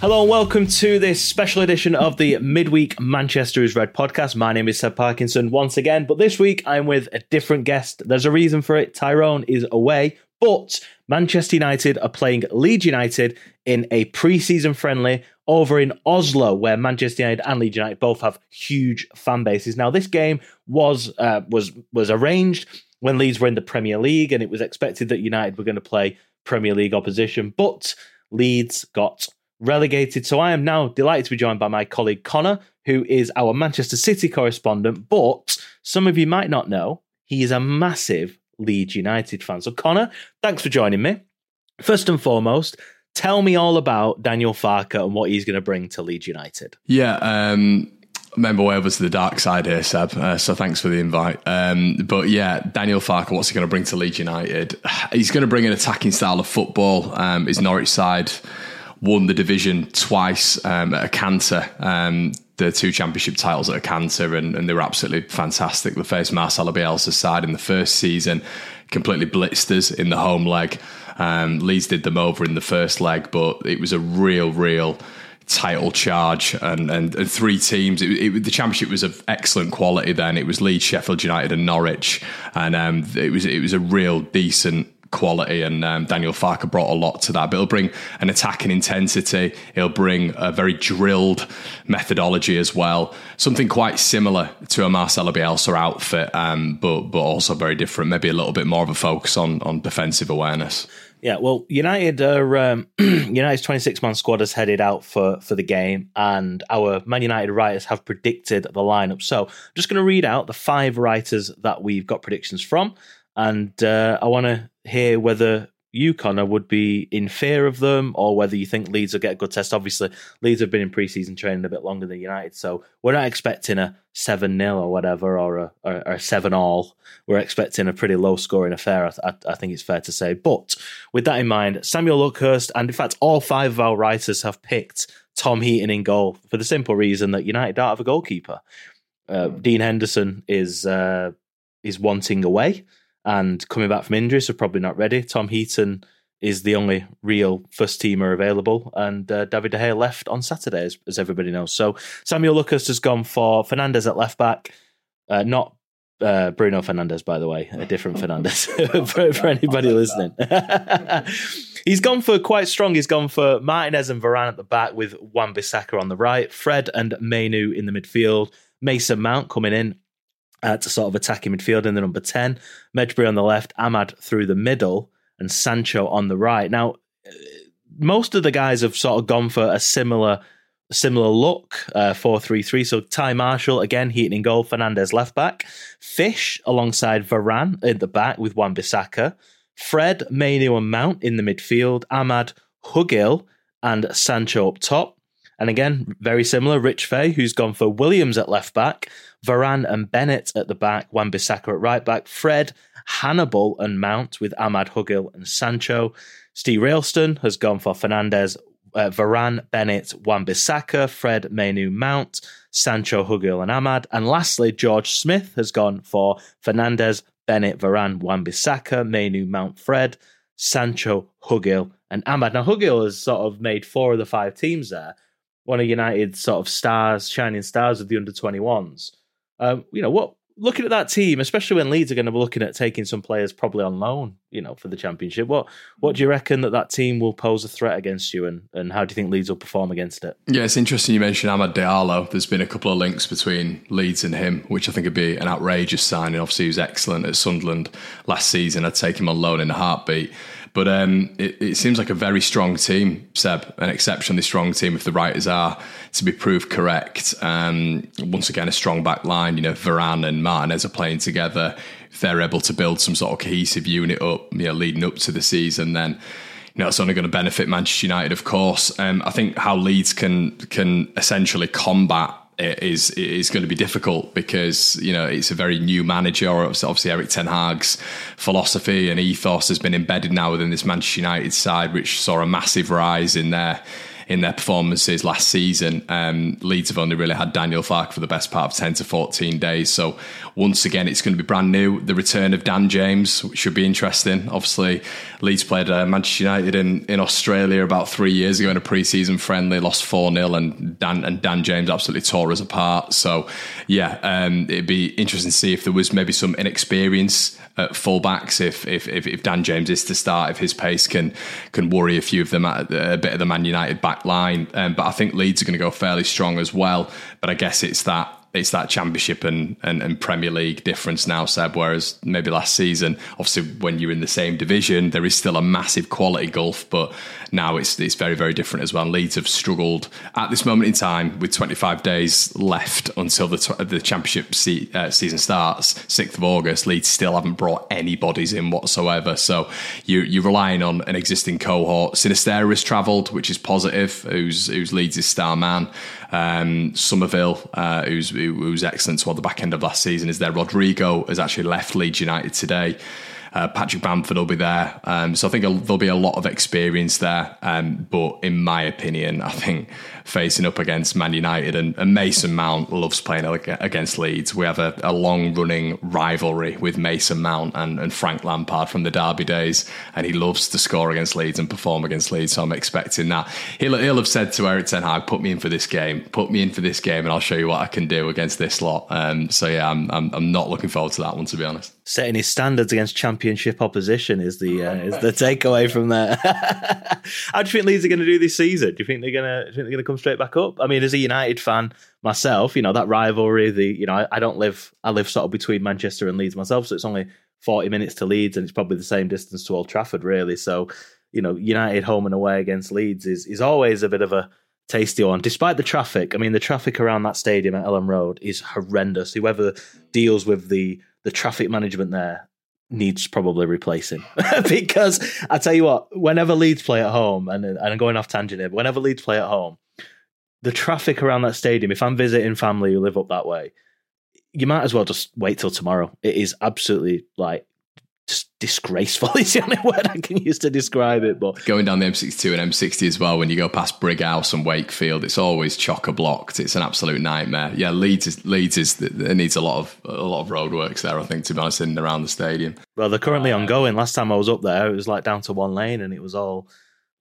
Hello and welcome to this special edition of the midweek Manchester is Red podcast. My name is Seb Parkinson once again, but this week I'm with a different guest. There's a reason for it. Tyrone is away, but Manchester United are playing Leeds United in a pre-season friendly over in Oslo, where Manchester United and Leeds United both have huge fan bases. Now, this game was uh, was was arranged when Leeds were in the Premier League, and it was expected that United were going to play Premier League opposition, but Leeds got relegated. So I am now delighted to be joined by my colleague Conor, who is our Manchester City correspondent. But some of you might not know, he is a massive Leeds United fan. So, Conor, thanks for joining me. First and foremost, tell me all about Daniel Farke and what he's going to bring to Leeds United. Yeah, um, member way over to the dark side here, Seb. Uh, so thanks for the invite. Um, but yeah, Daniel Farke, what's he going to bring to Leeds United? He's going to bring an attacking style of football. Um, his Norwich side won the division twice um, at a canter. Um, the two championship titles at a canter, and, and, they were absolutely fantastic. They faced Marcelo Bielsa's side in the first season, completely blitzed us in the home leg. Um, Leeds did them over in the first leg, but it was a real, real title charge and, and, and three teams. It, it, the championship was of excellent quality. Then it was Leeds, Sheffield United, and Norwich, and um, it was it was a real decent quality, and um, Daniel Farke brought a lot to that. But he'll bring an attacking intensity. He'll bring a very drilled methodology as well. Something quite similar to a Marcelo Bielsa outfit, um, but but also very different. Maybe a little bit more of a focus on on defensive awareness. Yeah, well, United are um, United's 26 man squad has headed out for for the game, and our Man United writers have predicted the lineup. So, I'm just going to read out the five writers that we've got predictions from and uh, I want to hear whether you, Conor, would be in fear of them or whether you think Leeds will get a good test. Obviously, Leeds have been in preseason training a bit longer than United, so we're not expecting a 7 0 or whatever or a, or, a 7 all. We're expecting a pretty low scoring affair, I, I, think it's fair to say. But with that in mind, Samuel Luckhurst, and in fact, all five of our writers have picked Tom Heaton in goal for the simple reason that United don't have a goalkeeper. Uh, Dean Henderson is uh, is wanting away and coming back from injury, so probably not ready. Tom Heaton is the only real first teamer available, and uh, David De Gea left on Saturday, as, as, everybody knows. So Samuel Luckhurst has gone for Fernandez at left back, uh, not uh, Bruno Fernandes, by the way, a different Fernandez for, for, anybody listening. He's gone for quite strong. He's gone for Martinez and Varane at the back with Wan Bissaka on the right, Fred and Mainoo in the midfield, Mason Mount coming in uh, to sort of attacking midfield in the number 10. Mejbri on the left, Amad through the middle, and Sancho on the right. Now, uh, most of the guys have sort of gone for a similar similar look, uh, 4-3-3. So Ty Marshall, again, Heaton in goal, Fernandez left back. Fish alongside Varane in the back with Wan Bissaka. Fred, Mainoo and Mount in the midfield. Amad, Hugill and Sancho up top. And again, very similar, Rich Fay, who's gone for Williams at left back, Varane and Bennett at the back, Wan Bissaka at right back, Fred, Hannibal and Mount with Amad Hugill and Sancho. Steve Railston has gone for Fernandez, uh, Varane, Bennett, Wan Bissaka, Fred, Mainoo, Mount, Sancho, Hugill and Amad. And lastly, George Smith has gone for Fernandez, Bennett, Varane, Wan Bissaka, Mainoo, Mount, Fred, Sancho, Hugill and Amad. Now, Hugill has sort of made four of the five teams there one of United's sort of stars, shining stars of the under 21s. Um, you know, what looking at that team, especially when Leeds are going to be looking at taking some players probably on loan, you know, for the championship. What what do you reckon that that team will pose a threat against you, and and how do you think Leeds will perform against it? Yeah, it's interesting you mentioned Amad Diallo. There's been a couple of links between Leeds and him, which I think would be an outrageous signing. Obviously, he was excellent at Sunderland last season. I'd take him on loan in a heartbeat. But um, it, it, seems like a very strong team, Seb, an exceptionally strong team if the writers are to be proved correct. Um, once again, a strong back line. You know, Varane and Martinez are playing together. if they're able to build some sort of cohesive unit up, you know, leading up to the season, then you know, it's only going to benefit Manchester United, of course. Um, I think how Leeds can can essentially combat is is going to be difficult because you know it's a very new manager. Obviously, Erik Ten Hag's philosophy and ethos has been embedded now within this Manchester United side, which saw a massive rise in their in their performances last season. Um, Leeds have only really had Daniel Farke for the best part of 10 to 14 days. So once again, it's going to be brand new. The return of Dan James should be interesting. Obviously, Leeds played uh, Manchester United in, in Australia about three years ago in a pre-season friendly, lost 4-0 and Dan, and Dan James absolutely tore us apart. So yeah, um, it'd be interesting to see if there was maybe some inexperience at fullbacks if, if if Dan James is to start, if his pace can can worry a few of them a bit of the Man United back line. Um, but I think Leeds are going to go fairly strong as well. But I guess it's that it's that championship and, and, and, Premier League difference now, Seb. Whereas maybe last season, obviously, when you're in the same division, there is still a massive quality gulf. But now it's it's very very different as well. Leeds have struggled at this moment in time with 25 days left until the the Championship se- uh, season starts, 6th of August. Leeds still haven't brought any bodies in whatsoever. So you you're relying on an existing cohort. Sinisterra has travelled, which is positive. Who's who's Leeds' star man. Um, Summerville, uh, who's who was excellent toward the back end of last season, is there. Rodrigo has actually left Leeds United today. Uh, Patrick Bamford will be there. Um, so I think there'll be a lot of experience there. Um, but in my opinion, I think facing up against Man United and, and Mason Mount loves playing against Leeds. We have a, a long running rivalry with Mason Mount and, and, Frank Lampard from the Derby days, and he loves to score against Leeds and perform against Leeds. So I'm expecting that. He'll, he'll have said to Erik Ten Hag, "Put me in for this game. Put me in for this game, and I'll show you what I can do against this lot." Um, so yeah, I'm, I'm, I'm not looking forward to that one to be honest. Setting his standards against Championship opposition is the uh, is the takeaway from there. How do you think Leeds are going to do this season? Do you think they're going to? Think they're going to come straight back up. I mean, as a United fan myself, you know that rivalry. The you know I, I, don't live I live sort of between Manchester and Leeds myself, so it's only forty minutes to Leeds, and it's probably the same distance to Old Trafford, really. So you know, United home and away against Leeds is is always a bit of a tasty one, despite the traffic. I mean, the traffic around that stadium at Elland Road is horrendous. Whoever deals with the the traffic management there needs probably replacing because I tell you what, whenever Leeds play at home, and, and I'm going off tangent here, but whenever Leeds play at home, the traffic around that stadium, if I'm visiting family who live up that way, you might as well just wait till tomorrow. It is absolutely like just disgraceful is the only word I can use to describe it. But going down the M62 and M60 as well, when you go past Brighouse and Wakefield, it's always chocker blocked. It's an absolute nightmare. Yeah, Leeds is Leeds is it needs a lot of a lot of roadworks there. I think to be honest, in around the stadium. Well, they're currently ongoing. Last time I was up there, it was like down to one lane, and it was all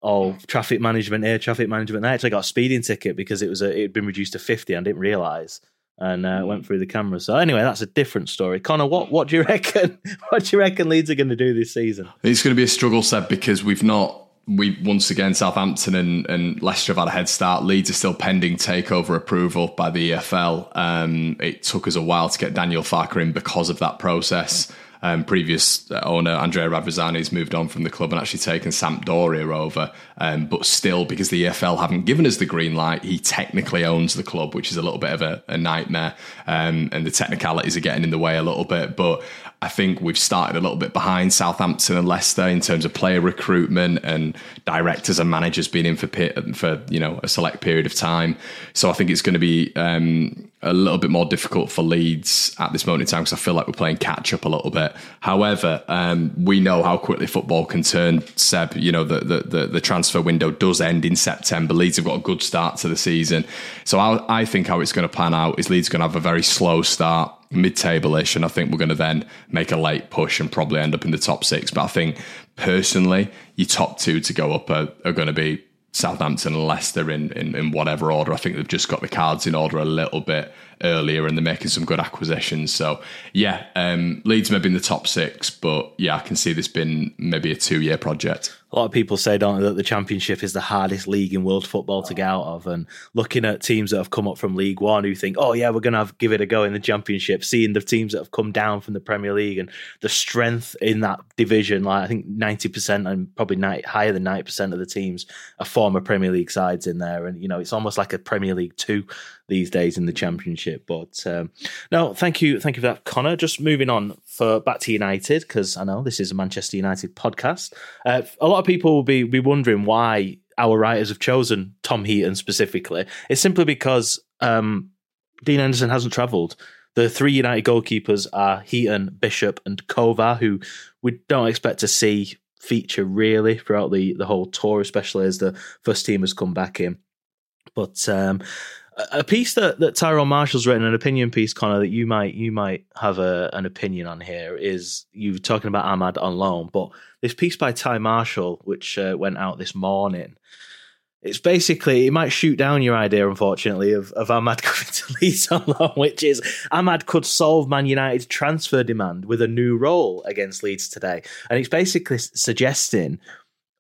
all traffic management here, traffic management there. I actually got a speeding ticket because it was a, it had been reduced to fifty. I didn't realise and uh, went through the camera. So anyway, that's a different story. Conor, what what do you reckon? What do you reckon Leeds are going to do this season? It's going to be a struggle, Seb, because we've not. We once again Southampton and, and Leicester have had a head start. Leeds are still pending takeover approval by the EFL. Um, it took us a while to get Daniel Farke in because of that process. Um, previous owner Andrea Radrizzani has moved on from the club and actually taken Sampdoria over. Um, but still, because the EFL haven't given us the green light, he technically owns the club, which is a little bit of a, a nightmare. Um, and the technicalities are getting in the way a little bit. But I think we've started a little bit behind Southampton and Leicester in terms of player recruitment and directors and managers being in for for you know a select period of time. So I think it's going to be um, a little bit more difficult for Leeds at this moment in time because I feel like we're playing catch up a little bit. However, um, we know how quickly football can turn. Seb, you know the, the, the the transfer window does end in September. Leeds have got a good start to the season, so I, I think how it's going to pan out is Leeds going to have a very slow start mid-table ish, and I think we're going to then make a late push and probably end up in the top six. But I think personally, your top two to go up are, are going to be Southampton and Leicester in, in, in whatever order. I think they've just got the cards in order a little bit earlier and they're making some good acquisitions. So yeah, um, Leeds maybe in the top six, but yeah, I can see this being maybe a two year project a lot of people say, don't they, that the championship is the hardest league in world football to get out of. And looking at teams that have come up from League One who think, oh, yeah, we're going to give it a go in the championship, seeing the teams that have come down from the Premier League and the strength in that division, like I think 90% and probably 90, higher than 90% of the teams are former Premier League sides in there. And, you know, it's almost like a Premier League 2 these days in the championship. But um, no, thank you, thank you for that, Conor. Just moving on for back to United because I know this is a Manchester United podcast. Uh, a lot of people will be be wondering why our writers have chosen Tom Heaton specifically. It's simply because um, Dean Henderson hasn't travelled. The three United goalkeepers are Heaton, Bishop, and Kovar, who we don't expect to see feature really throughout the, the whole tour, especially as the first team has come back in. But um, a piece that, that Tyrone Marshall's written, an opinion piece, Conor, that you might you might have a, an opinion on here is you were talking about Amad on loan, but this piece by Ty Marshall, which uh, went out this morning, it's basically it might shoot down your idea, unfortunately, of, of Amad coming to Leeds on loan, which is Amad could solve Man United's transfer demand with a new role against Leeds today, and it's basically suggesting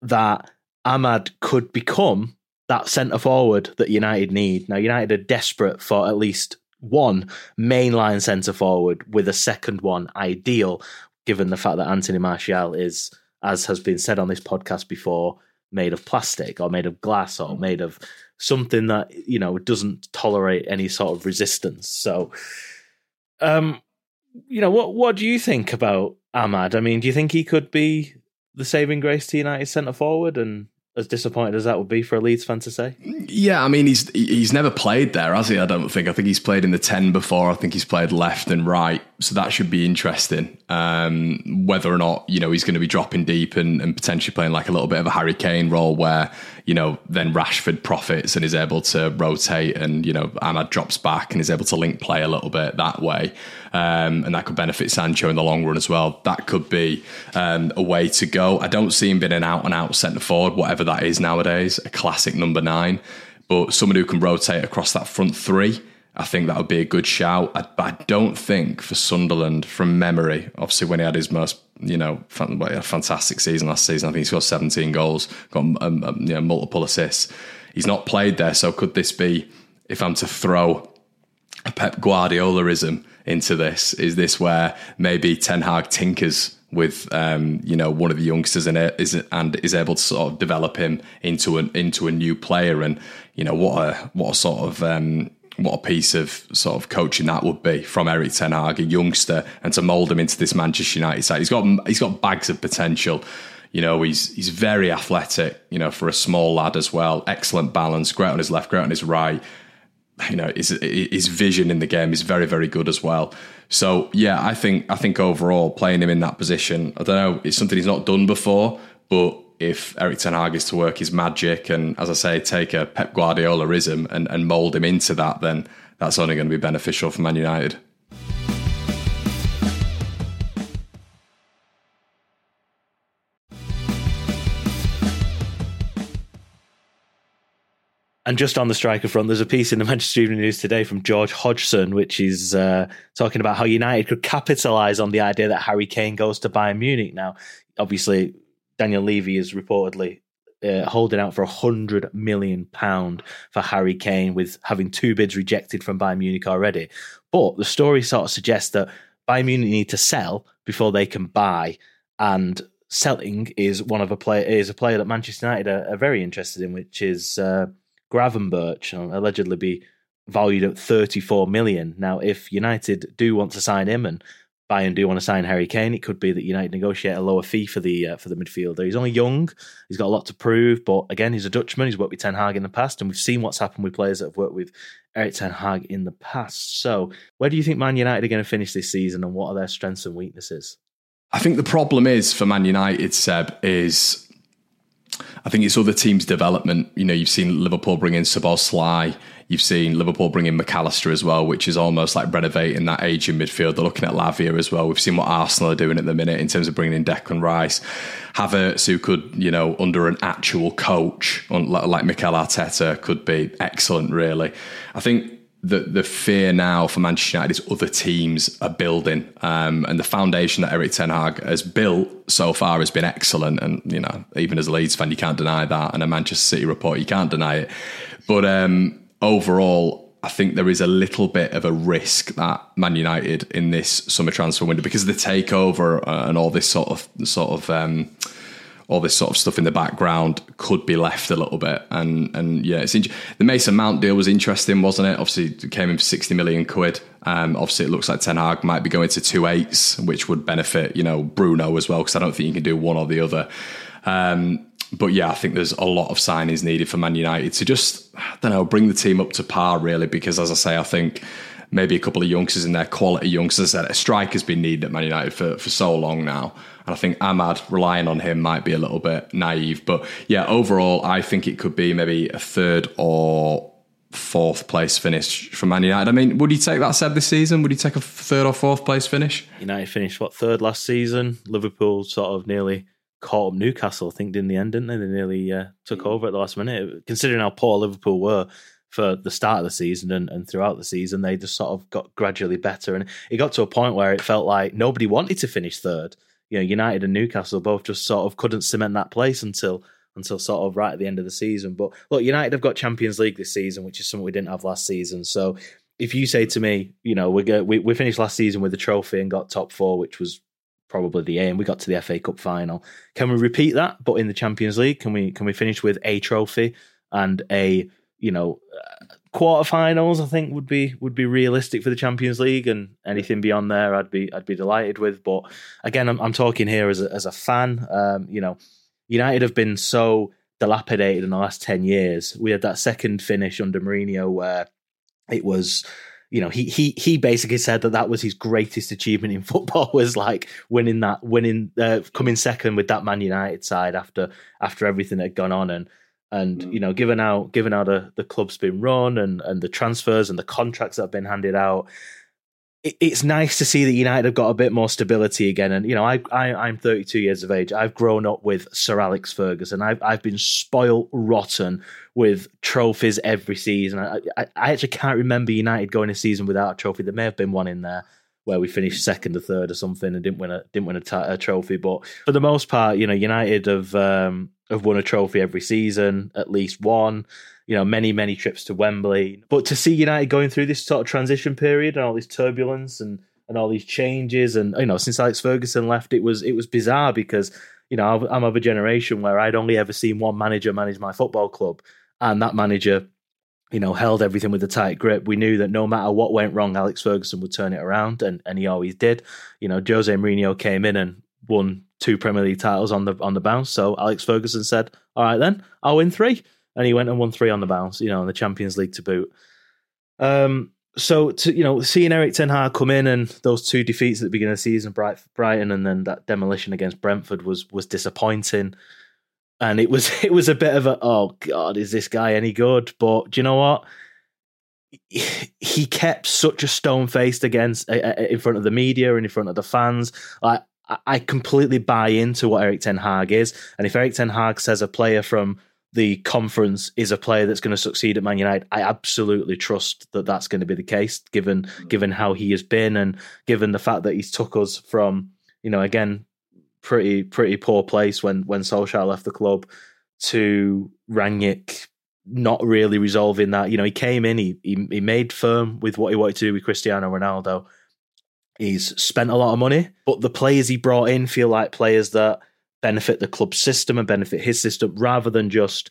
that Amad could become that centre forward that United need. Now, United are desperate for at least one mainline centre forward with a second one ideal, given the fact that Anthony Martial is, as has been said on this podcast before, made of plastic or made of glass or made of something that, you know, doesn't tolerate any sort of resistance. So, um, you know, what what do you think about Amad? I mean, do you think he could be the saving grace to United centre forward and as disappointed as that would be for a Leeds fan to say? Yeah, I mean he's he's never played there, has he? I don't think. I think he's played in the ten before. I think he's played left and right, so that should be interesting. Um, whether or not you know he's going to be dropping deep and, and potentially playing like a little bit of a Harry Kane role, where you know then Rashford profits and is able to rotate, and you know Amad drops back and is able to link play a little bit that way um, and that could benefit Sancho in the long run as well. That could be um, a way to go. I don't see him being an out and out centre forward, whatever that is nowadays, a classic number nine, but someone who can rotate across that front three. I think that would be a good shout. I, but I don't think for Sunderland, from memory, obviously when he had his most, you know, fantastic season last season, I think he scored 17 goals, got um, um, you know, multiple assists. He's not played there, so could this be, if I'm to throw a Pep Guardiolaism into this? Is this where maybe Ten Hag tinkers with um, you know one of the youngsters it is and is able to sort of develop him into an into a new player and you know what a what a sort of um, what a piece of sort of coaching that would be from Erik Ten Hag, a youngster, and to mould him into this Manchester United side. He's got he's got bags of potential. You know, he's he's very athletic. You know, for a small lad as well. Excellent balance, great on his left, great on his right you know his his vision in the game is very very good as well. So yeah, I think I think overall playing him in that position, I don't know, it's something he's not done before, but if Erik Ten Hag is to work his magic and as I say, take a Pep Guardiolaism and, and mould him into that, then that's only going to be beneficial for Man United. And just on the striker front, there's a piece in the Manchester Evening News today from George Hodgson, which is uh, talking about how United could capitalise on the idea that Harry Kane goes to Bayern Munich. Now, obviously, Daniel Levy is reportedly uh, holding out for a hundred million pound for Harry Kane, with having two bids rejected from Bayern Munich already. But the story sort of suggests that Bayern Munich need to sell before they can buy, and selling is one of a player is a player that Manchester United are, are very interested in, which is. Uh, Gravenberch allegedly be valued at 34 million. Now, if United do want to sign him and Bayern do want to sign Harry Kane, it could be that United negotiate a lower fee for the uh, for the midfielder. He's only young, he's got a lot to prove, but again, he's a Dutchman. He's worked with Ten Hag in the past, and we've seen what's happened with players that have worked with Erik Ten Hag in the past. So, where do you think Man United are going to finish this season, and what are their strengths and weaknesses? I think the problem is for Man United, Seb, is I think it's other teams' development. You know, you've seen Liverpool bring in Szoboszlai. You've seen Liverpool bring in Mac Allister as well, which is almost like renovating that age in midfield. They're looking at Lavia as well. We've seen what Arsenal are doing at the minute in terms of bringing in Declan Rice. Havertz, who could, you know, under an actual coach like Mikel Arteta, could be excellent, really. I think the the fear now for Manchester United is other teams are building, um, and the foundation that Erik Ten Hag has built so far has been excellent. And you know, even as a Leeds fan, you can't deny that, and a Manchester City report, you can't deny it. But um, overall, I think there is a little bit of a risk that Man United in this summer transfer window, because of the takeover uh, and all this sort of sort of. Um, all this sort of stuff in the background could be left a little bit. And and yeah, it's in- the Mason Mount deal was interesting, wasn't it? Obviously, it came in for sixty million quid. Um, obviously, it looks like Ten Hag might be going to two eights, which would benefit you know Bruno as well, because I don't think you can do one or the other. Um, but yeah, I think there's a lot of signings needed for Man United to just, I don't know, bring the team up to par, really. Because as I say, I think maybe a couple of youngsters in there, quality youngsters. That A striker's been needed at Man United for, for so long now. And I think Amad relying on him, might be a little bit naive. But yeah, overall, I think it could be maybe a third or fourth place finish for Man United. I mean, would you take that said this season? Would you take a third or fourth place finish? United finished, what, third last season? Liverpool sort of nearly caught up Newcastle, I think, in the end, didn't they? They nearly uh, took over at the last minute. Considering how poor Liverpool were for the start of the season and, and throughout the season, they just sort of got gradually better. And it got to a point where it felt like nobody wanted to finish third. You know, United and Newcastle both just sort of couldn't cement that place until until sort of right at the end of the season. But look, United have got Champions League this season, which is something we didn't have last season. So if you say to me, you know, we go, we, we finished last season with a trophy and got top four, which was probably the aim. We got to the FA Cup final. Can we repeat that, but in the Champions League? Can we can we finish with a trophy and a you know uh, quarterfinals? I think would be would be realistic for the Champions League, and anything beyond there, I'd be I'd be delighted with. But again, I'm, I'm talking here as a, as a fan. Um, you know, United have been so dilapidated in the last ten years. We had that second finish under Mourinho where it was you know, he he he basically said that that was his greatest achievement in football was like winning that winning uh, coming second with that Man United side after after everything that had gone on and and mm. you know given how given how the the club's been run and and the transfers and the contracts that have been handed out it's nice to see that United have got a bit more stability again. And you know, I, I am 32 years of age. I've grown up with Sir Alex Ferguson. I've I've been spoiled rotten with trophies every season. I, I, I actually can't remember United going a season without a trophy. There may have been one in there where we finished second or third or something and didn't win a didn't win a, t- a trophy. But for the most part, you know, United have um, have won a trophy every season, at least one you know, many, many trips to Wembley. But to see United going through this sort of transition period and all this turbulence and, and all these changes, and you know, since Alex Ferguson left, it was it was bizarre because you know I'm of a generation where I'd only ever seen one manager manage my football club, and that manager, you know, held everything with a tight grip. We knew that no matter what went wrong, Alex Ferguson would turn it around, and and he always did. You know, Jose Mourinho came in and won two Premier League titles on the on the bounce. So Alex Ferguson said, "All right, then I'll win three and he went and won three on the bounce, you know, in the Champions League to boot. Um, so to you know, seeing Erik Ten Hag come in and those two defeats at the beginning of the season, Brighton, and then that demolition against Brentford was was disappointing. And it was it was a bit of a oh god, is this guy any good? But do you know what? He kept such a stone faced against in front of the media and in front of the fans. Like I completely buy into what Erik Ten Hag is, and if Eric Ten Hag says a player from the conference is a player that's going to succeed at Man United, I absolutely trust that that's going to be the case, given mm. given how he has been and given the fact that he's took us from, you know, again, pretty pretty poor place when when Solskjaer left the club to Rangnick not really resolving that. You know, he came in, he, he he made firm with what he wanted to do with Cristiano Ronaldo. He's spent a lot of money, but the players he brought in feel like players that benefit the club system and benefit his system rather than just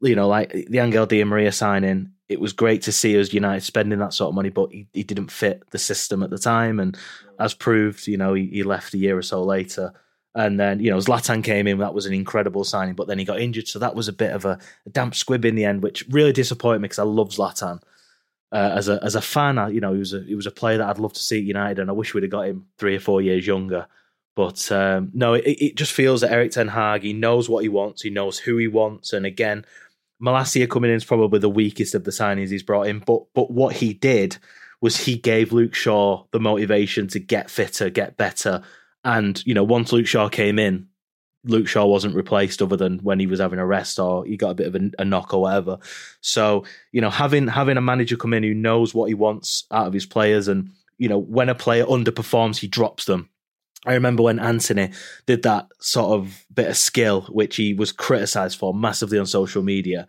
you know like the Angel Di Maria signing. It was great to see us United spending that sort of money, but he, he didn't fit the system at the time, and as proved, you know he, he left a year or so later. And then, you know, Zlatan came in, that was an incredible signing, but then he got injured. So that was a bit of a, a damp squib in the end, which really disappointed me because I love Zlatan. Uh, as a as a fan, I, you know, he was a he was a player that I'd love to see at United, and I wish we'd have got him three or four years younger. But um, no, it, it, just feels that Erik Ten Hag, he knows what he wants, he knows who he wants, and again, Malacia coming in is probably the weakest of the signings he's brought in. But but what he did was he gave Luke Shaw the motivation to get fitter, get better, and you know once Luke Shaw came in, Luke Shaw wasn't replaced other than when he was having a rest or he got a bit of a, a, knock or whatever. So you know having having a manager come in who knows what he wants out of his players, and you know when a player underperforms, he drops them I remember when Antony did that sort of bit of skill, which he was criticised for massively on social media.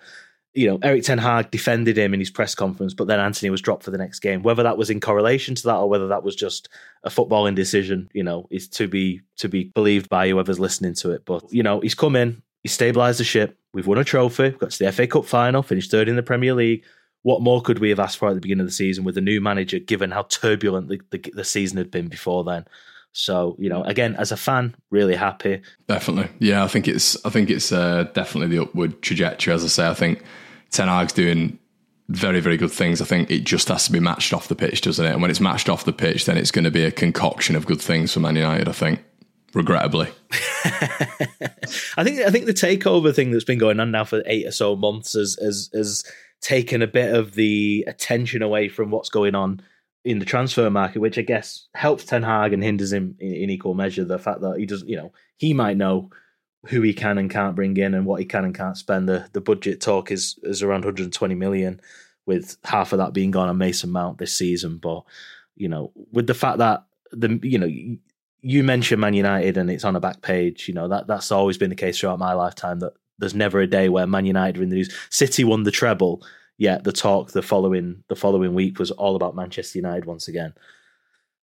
you know, Erik Ten Hag defended him in his press conference, but then Antony was dropped for the next game. Whether that was in correlation to that or whether that was just a footballing decision, you know, is to be to be believed by whoever's listening to it. But you know, he's come in, he's stabilised the ship. We've won a trophy, got to the FA Cup final, finished third in the Premier League. What more could we have asked for at the beginning of the season with a new manager, given how turbulent the, the, the season had been before then? So you know, again, as a fan, really happy. Definitely, yeah. I think it's I think it's uh, definitely the upward trajectory. As I say, I think Ten Hag's doing very very good things. I think it just has to be matched off the pitch, doesn't it? And when it's matched off the pitch, then it's going to be a concoction of good things for Man United. I think, regrettably. I think I think the takeover thing that's been going on now for eight or so months has has, has taken a bit of the attention away from what's going on in the transfer market, which I guess helps Ten Hag and hinders him in, in, equal measure. The fact that he doesn't, you know, he might know who he can and can't bring in and what he can and can't spend. The the budget talk is is around 120 million, with half of that being gone on Mason Mount this season. But you know, with the fact that the you know you mentioned Man United and it's on a back page, you know that that's always been the case throughout my lifetime. That there's never a day where Man United are in the news. City won the treble yet the talk the following the following week was all about Manchester United once again.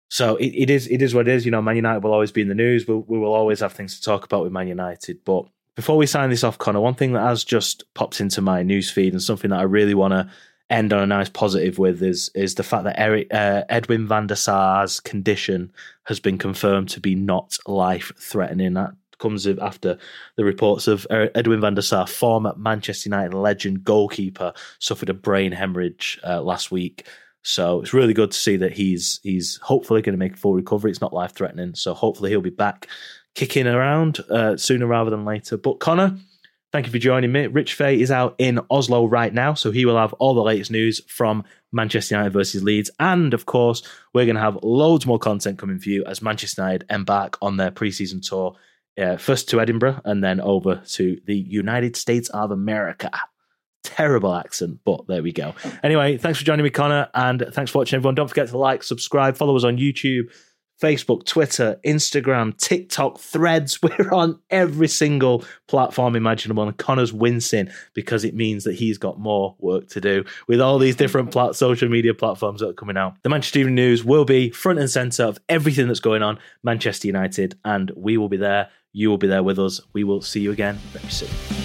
So it, it is it is what it is. You know, Man United will always be in the news. We'll, we will always have things to talk about with Man United. But before we sign this off, Conor, one thing that has just popped into my news feed and something that I really want to end on a nice positive with is is the fact that Eric, uh, Edwin van der Sar's condition has been confirmed to be not life threatening. That comes after the reports of er, Edwin van der Sar, former Manchester United legend goalkeeper, suffered a brain hemorrhage uh, last week. So it's really good to see that he's he's hopefully going to make a full recovery. It's not life threatening, so hopefully he'll be back kicking around uh, sooner rather than later. But Conor, thank you for joining me. Rich Fay is out in Oslo right now, so he will have all the latest news from Manchester United versus Leeds. And of course, we're going to have loads more content coming for you as Manchester United embark on their preseason tour uh, first to Edinburgh and then over to the United States of America. Terrible accent, but there we go. Anyway, thanks for joining me, Conor, and thanks for watching, everyone. Don't forget to like, subscribe, follow us on YouTube, Facebook, Twitter, Instagram, TikTok, Threads. We're on every single platform imaginable, and Conor's wincing because it means that he's got more work to do with all these different plat- social media platforms that are coming out. The Manchester Evening News will be front and centre of everything that's going on Manchester United, and we will be there you will be there with us. We will see you again very soon.